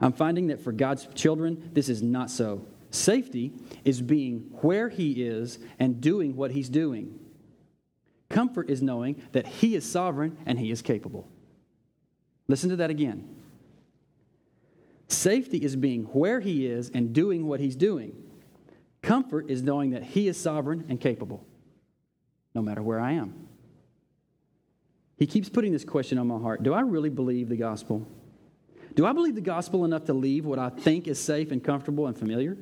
I'm finding that for God's children, this is not so. Safety is being where He is and doing what He's doing. Comfort is knowing that He is sovereign and He is capable. Listen to that again. Safety is being where He is and doing what He's doing. Comfort is knowing that He is sovereign and capable, no matter where I am. He keeps putting this question on my heart Do I really believe the gospel? Do I believe the gospel enough to leave what I think is safe and comfortable and familiar?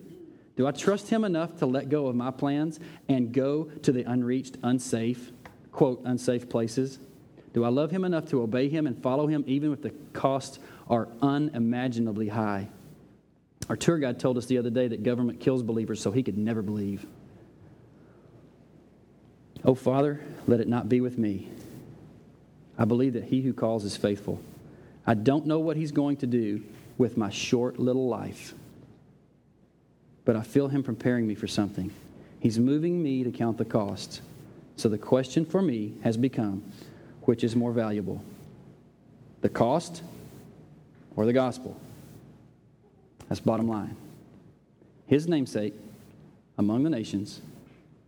Do I trust Him enough to let go of my plans and go to the unreached, unsafe, quote, unsafe places? Do I love him enough to obey him and follow him even if the costs are unimaginably high? Our tour guide told us the other day that government kills believers so he could never believe. Oh, Father, let it not be with me. I believe that he who calls is faithful. I don't know what he's going to do with my short little life, but I feel him preparing me for something. He's moving me to count the costs. So the question for me has become which is more valuable? The cost or the gospel? That's bottom line. His namesake among the nations,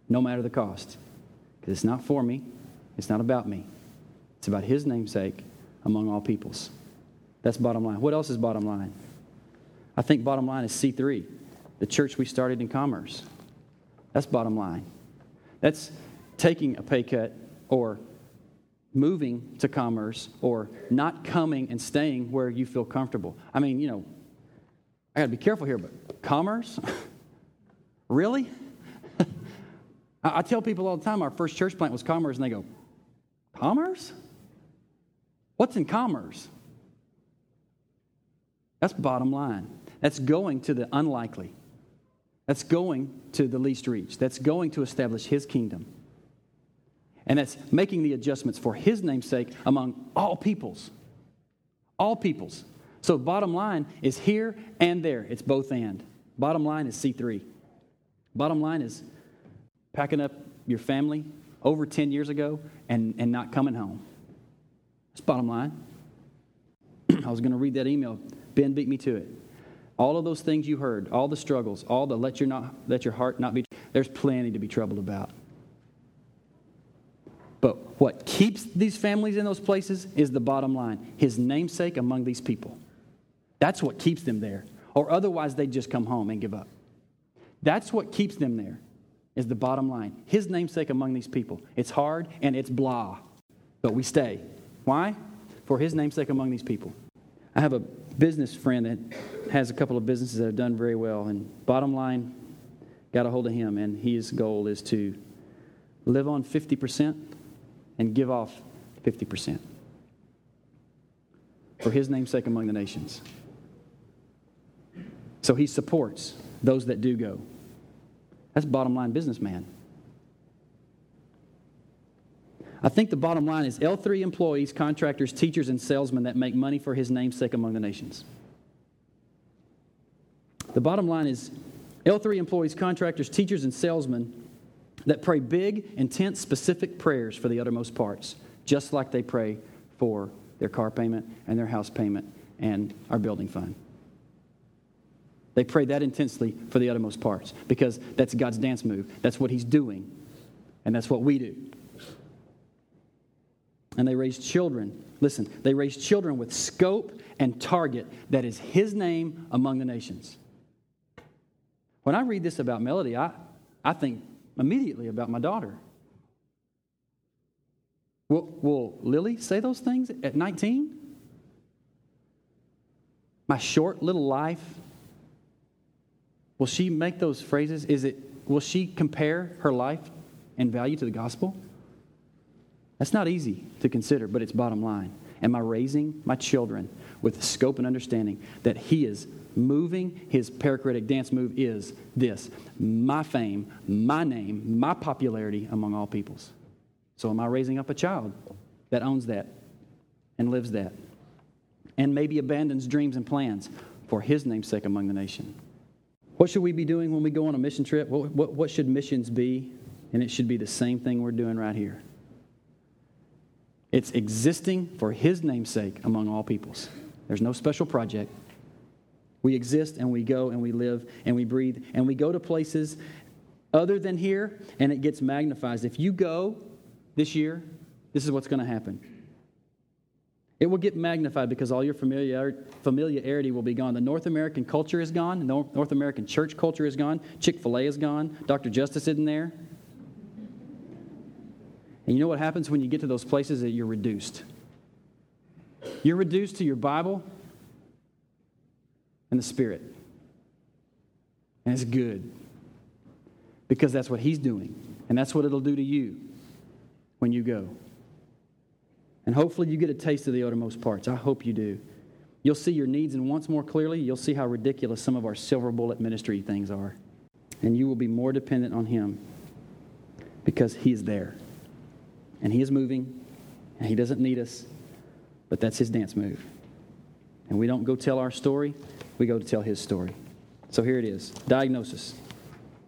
no matter the cost. Because it's not for me, it's not about me. It's about his namesake among all peoples. That's bottom line. What else is bottom line? I think bottom line is C3, the church we started in commerce. That's bottom line. That's taking a pay cut or moving to commerce or not coming and staying where you feel comfortable. I mean, you know, I got to be careful here, but commerce? really? I, I, tell people all the time our first church plant was commerce, and they go, Commerce? What's in commerce? That's bottom line. That's going to the unlikely. That's going to the least reach. That's going to establish his kingdom. And that's making the adjustments for his namesake among all peoples. All peoples. So, bottom line is here and there. It's both and. Bottom line is C3. Bottom line is packing up your family over 10 years ago and, and not coming home. That's bottom line. I was going to read that email. Ben beat me to it. All of those things you heard, all the struggles, all the let your, not, let your heart not be, there's plenty to be troubled about. But what keeps these families in those places is the bottom line His namesake among these people. That's what keeps them there. Or otherwise, they'd just come home and give up. That's what keeps them there, is the bottom line. His namesake among these people. It's hard and it's blah, but we stay. Why? For his namesake among these people. I have a business friend that has a couple of businesses that have done very well, and bottom line, got a hold of him, and his goal is to live on 50% and give off 50% for his namesake among the nations. So he supports those that do go. That's bottom line businessman. I think the bottom line is L3 employees, contractors, teachers, and salesmen that make money for his namesake among the nations. The bottom line is L3 employees, contractors, teachers, and salesmen that pray big, intense, specific prayers for the uttermost parts, just like they pray for their car payment and their house payment and our building fund. They pray that intensely for the uttermost parts because that's God's dance move. That's what He's doing, and that's what we do. And they raise children. Listen, they raise children with scope and target that is His name among the nations. When I read this about Melody, I, I think immediately about my daughter. Will, will Lily say those things at 19? My short little life Will she make those phrases? Is it will she compare her life and value to the gospel? That's not easy to consider, but it's bottom line. Am I raising my children with the scope and understanding that he is moving his perichoretic dance move is this my fame, my name, my popularity among all peoples. So, am I raising up a child that owns that and lives that and maybe abandons dreams and plans for his namesake among the nation? What should we be doing when we go on a mission trip? What, what, what should missions be? And it should be the same thing we're doing right here. It's existing for His namesake among all peoples. There's no special project. We exist and we go and we live and we breathe and we go to places other than here and it gets magnified. If you go this year, this is what's going to happen. It will get magnified because all your familiarity will be gone. The North American culture is gone. The North American church culture is gone. Chick fil A is gone. Dr. Justice isn't there. And you know what happens when you get to those places that you're reduced? You're reduced to your Bible and the Spirit. And it's good because that's what He's doing. And that's what it'll do to you when you go. And hopefully you get a taste of the uttermost parts. I hope you do. You'll see your needs and wants more clearly. You'll see how ridiculous some of our silver bullet ministry things are. And you will be more dependent on Him because He is there. And He is moving, and He doesn't need us, but that's His dance move. And we don't go tell our story, we go to tell His story. So here it is diagnosis.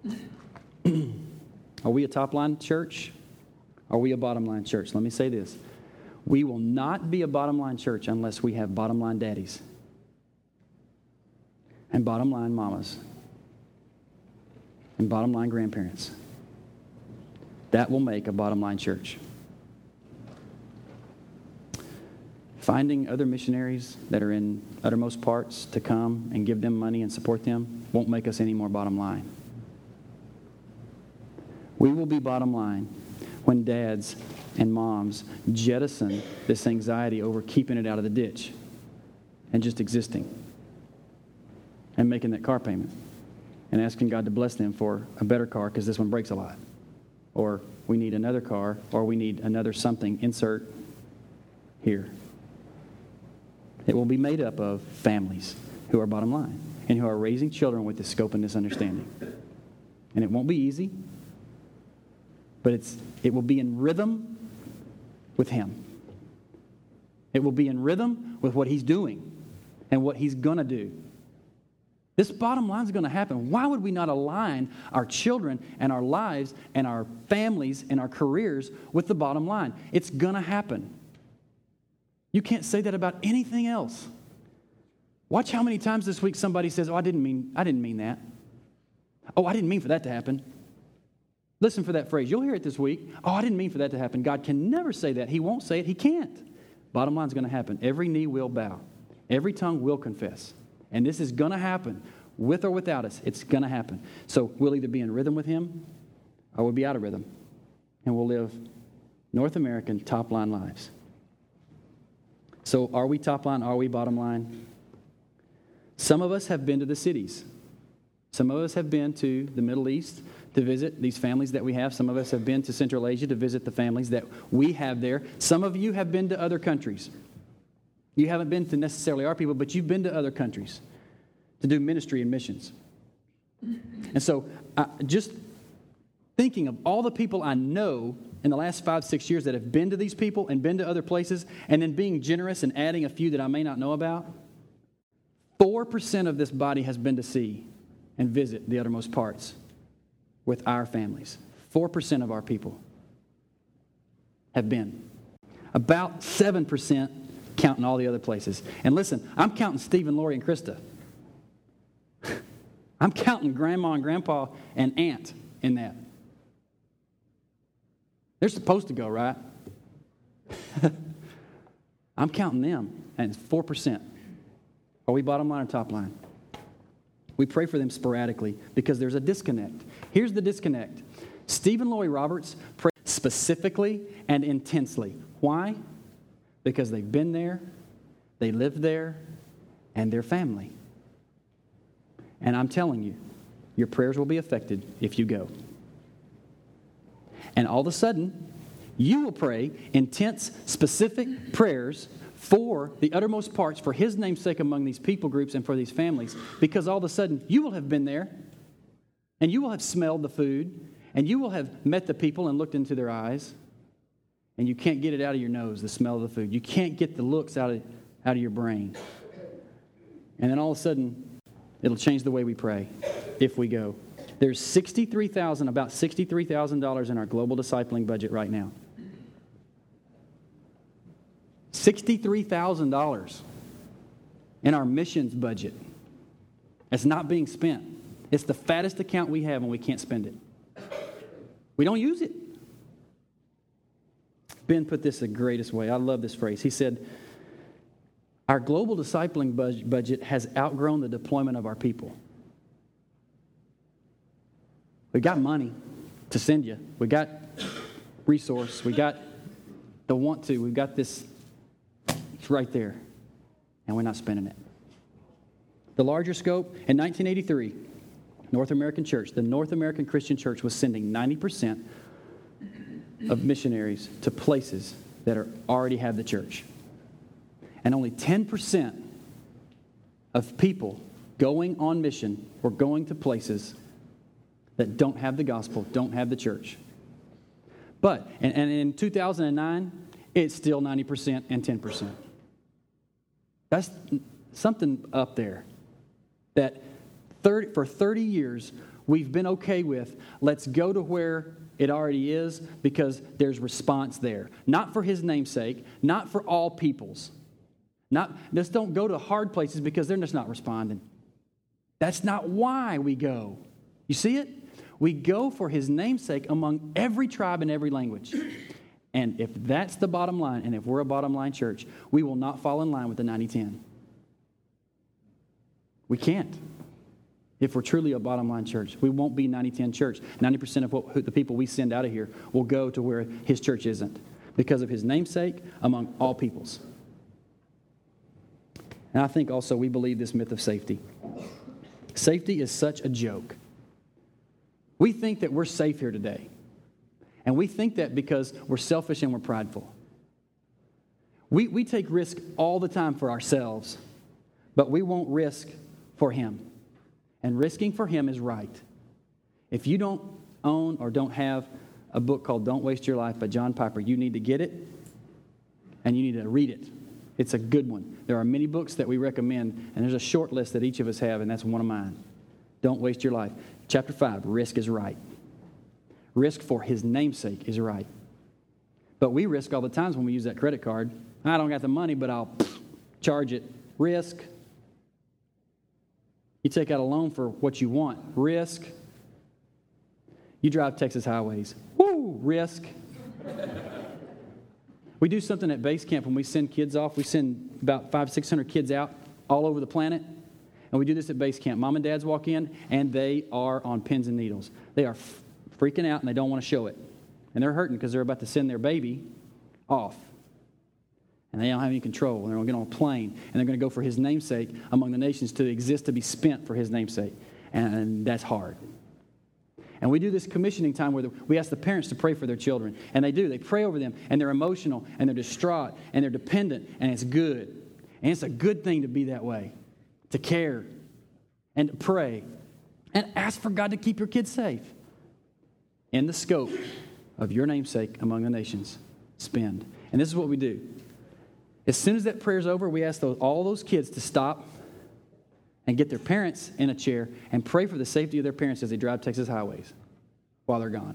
are we a top line church? Are we a bottom line church? Let me say this we will not be a bottom line church unless we have bottom line daddies and bottom line mamas and bottom line grandparents. That will make a bottom line church. Finding other missionaries that are in uttermost parts to come and give them money and support them won't make us any more bottom line. We will be bottom line when dads and moms jettison this anxiety over keeping it out of the ditch and just existing and making that car payment and asking God to bless them for a better car because this one breaks a lot. Or we need another car, or we need another something, insert here. It will be made up of families who are bottom line and who are raising children with this scope and this understanding. And it won't be easy. but it's, it will be in rhythm with Him. It will be in rhythm with what He's doing and what He's going to do. This bottom line is going to happen. Why would we not align our children and our lives and our families and our careers with the bottom line? It's going to happen. You can't say that about anything else. Watch how many times this week somebody says, "Oh, I didn't mean I didn't mean that." "Oh, I didn't mean for that to happen." Listen for that phrase. You'll hear it this week. "Oh, I didn't mean for that to happen." God can never say that. He won't say it. He can't. Bottom line is going to happen. Every knee will bow. Every tongue will confess. And this is going to happen with or without us. It's going to happen. So we'll either be in rhythm with Him or we'll be out of rhythm. And we'll live North American top line lives. So are we top line? Are we bottom line? Some of us have been to the cities. Some of us have been to the Middle East to visit these families that we have. Some of us have been to Central Asia to visit the families that we have there. Some of you have been to other countries. You haven't been to necessarily our people, but you've been to other countries to do ministry and missions. And so, uh, just thinking of all the people I know in the last five, six years that have been to these people and been to other places, and then being generous and adding a few that I may not know about, 4% of this body has been to see and visit the uttermost parts with our families. 4% of our people have been. About 7% counting all the other places. And listen, I'm counting Steve and Lori and Krista. I'm counting grandma and grandpa and aunt in that. They're supposed to go, right? I'm counting them, and it's 4%. Are we bottom line or top line? We pray for them sporadically because there's a disconnect. Here's the disconnect Stephen Laurie Roberts prayed specifically and intensely. Why? because they've been there, they live there, and they're family. And I'm telling you, your prayers will be affected if you go. And all of a sudden, you will pray intense, specific prayers for the uttermost parts, for His name's sake among these people groups and for these families, because all of a sudden you will have been there, and you will have smelled the food, and you will have met the people and looked into their eyes, and you can't get it out of your nose, the smell of the food. You can't get the looks out of, out of your brain. And then all of a sudden, it'll change the way we pray if we go. There's 63,000, about $63,000 in our global discipling budget right now. $63,000 in our missions budget. It's not being spent. It's the fattest account we have and we can't spend it. We don't use it. Ben put this the greatest way. I love this phrase. He said, Our global discipling budget has outgrown the deployment of our people. We got money to send you, we got resource, we got the want to, we've got this, it's right there, and we're not spending it. The larger scope, in 1983, North American Church, the North American Christian Church was sending 90% of missionaries to places that are, already have the church. And only 10% of people going on mission were going to places that don't have the gospel, don't have the church. But, and, and in 2009, it's still 90% and 10%. That's something up there that 30, for 30 years we've been okay with. Let's go to where it already is because there's response there. Not for his namesake, not for all peoples. Not, just don't go to hard places because they're just not responding. That's not why we go. You see it? We go for his namesake among every tribe and every language. And if that's the bottom line, and if we're a bottom line church, we will not fall in line with the 90 10. We can't if we're truly a bottom line church. We won't be 90 10 church. 90% of what, the people we send out of here will go to where his church isn't because of his namesake among all peoples. And I think also we believe this myth of safety. Safety is such a joke. We think that we're safe here today. And we think that because we're selfish and we're prideful. We, we take risk all the time for ourselves, but we won't risk for him and risking for him is right. If you don't own or don't have a book called Don't Waste Your Life by John Piper. You need to get it and you need to read it. It's a good one. There are many books that we recommend, and there's a short list that each of us have, and that's one of mine. Don't waste your life. Chapter 5 Risk is right. Risk for his namesake is right. But we risk all the times when we use that credit card. I don't got the money, but I'll charge it. Risk. You take out a loan for what you want. Risk. You drive Texas highways. Woo! Risk. we do something at base camp when we send kids off. We send about five, six hundred kids out all over the planet. And we do this at base camp. Mom and dads walk in, and they are on pins and needles. They are f- freaking out, and they don't want to show it. And they're hurting because they're about to send their baby off. And they don't have any control. And they're going to get on a plane, and they're going to go for his namesake among the nations to exist to be spent for his namesake. And that's hard. And we do this commissioning time where we ask the parents to pray for their children. And they do. They pray over them, and they're emotional, and they're distraught, and they're dependent, and it's good. And it's a good thing to be that way, to care, and to pray, and ask for God to keep your kids safe in the scope of your namesake among the nations. Spend. And this is what we do. As soon as that prayer's over, we ask those, all those kids to stop and get their parents in a chair and pray for the safety of their parents as they drive Texas highways while they're gone.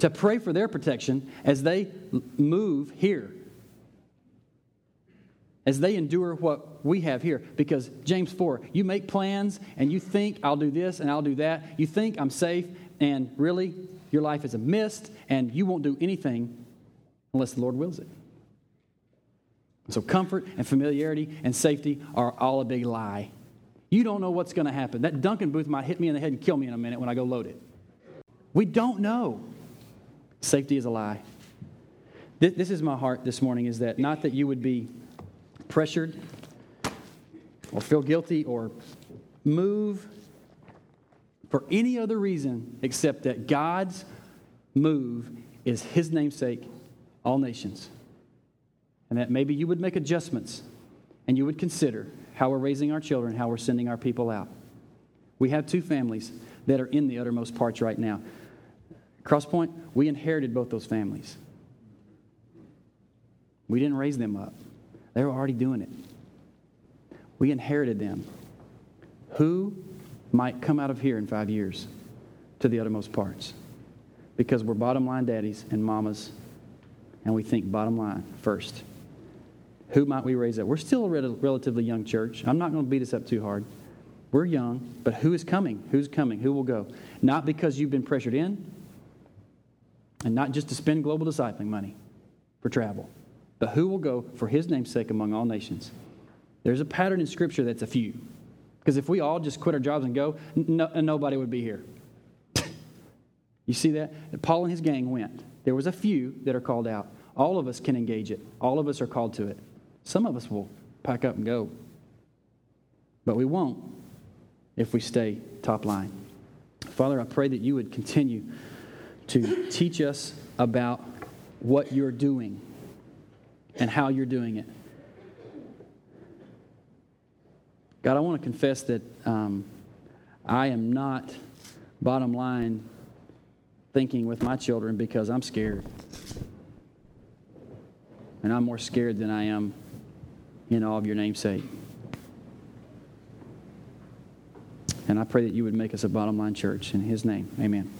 To pray for their protection as they move here. As they endure what we have here. Because, James 4, you make plans and you think, I'll do this and I'll do that. You think I'm safe, and really, your life is a mist and you won't do anything unless the Lord wills it. So, comfort and familiarity and safety are all a big lie. You don't know what's going to happen. That Duncan booth might hit me in the head and kill me in a minute when I go load it. We don't know. Safety is a lie. This, is my heart this morning is that not that you would be pressured or feel guilty or move for any other reason except that God's move is His namesake, all nations and that maybe you would make adjustments and you would consider how we're raising our children, how we're sending our people out. We have two families that are in the uttermost parts right now. Crosspoint, we inherited both those families. We didn't raise them up, they were already doing it. We inherited them. Who might come out of here in five years to the uttermost parts? Because we're bottom line daddies and mamas, and we think bottom line first. Who might we raise up? We're still a relatively young church. I'm not going to beat us up too hard. We're young, but who is coming? Who's coming? Who will go? Not because you've been pressured in, and not just to spend global discipling money for travel, but who will go for his name's sake among all nations? There's a pattern in Scripture that's a few. Because if we all just quit our jobs and go, no, nobody would be here. you see that? Paul and his gang went. There was a few that are called out. All of us can engage it. All of us are called to it. Some of us will pack up and go, but we won't if we stay top line. Father, I pray that you would continue to teach us about what you're doing and how you're doing it. God, I want to confess that um, I am not, bottom line, thinking with my children because I'm scared. And I'm more scared than I am in all of your namesake. And I pray that you would make us a bottom line church. In his name, amen.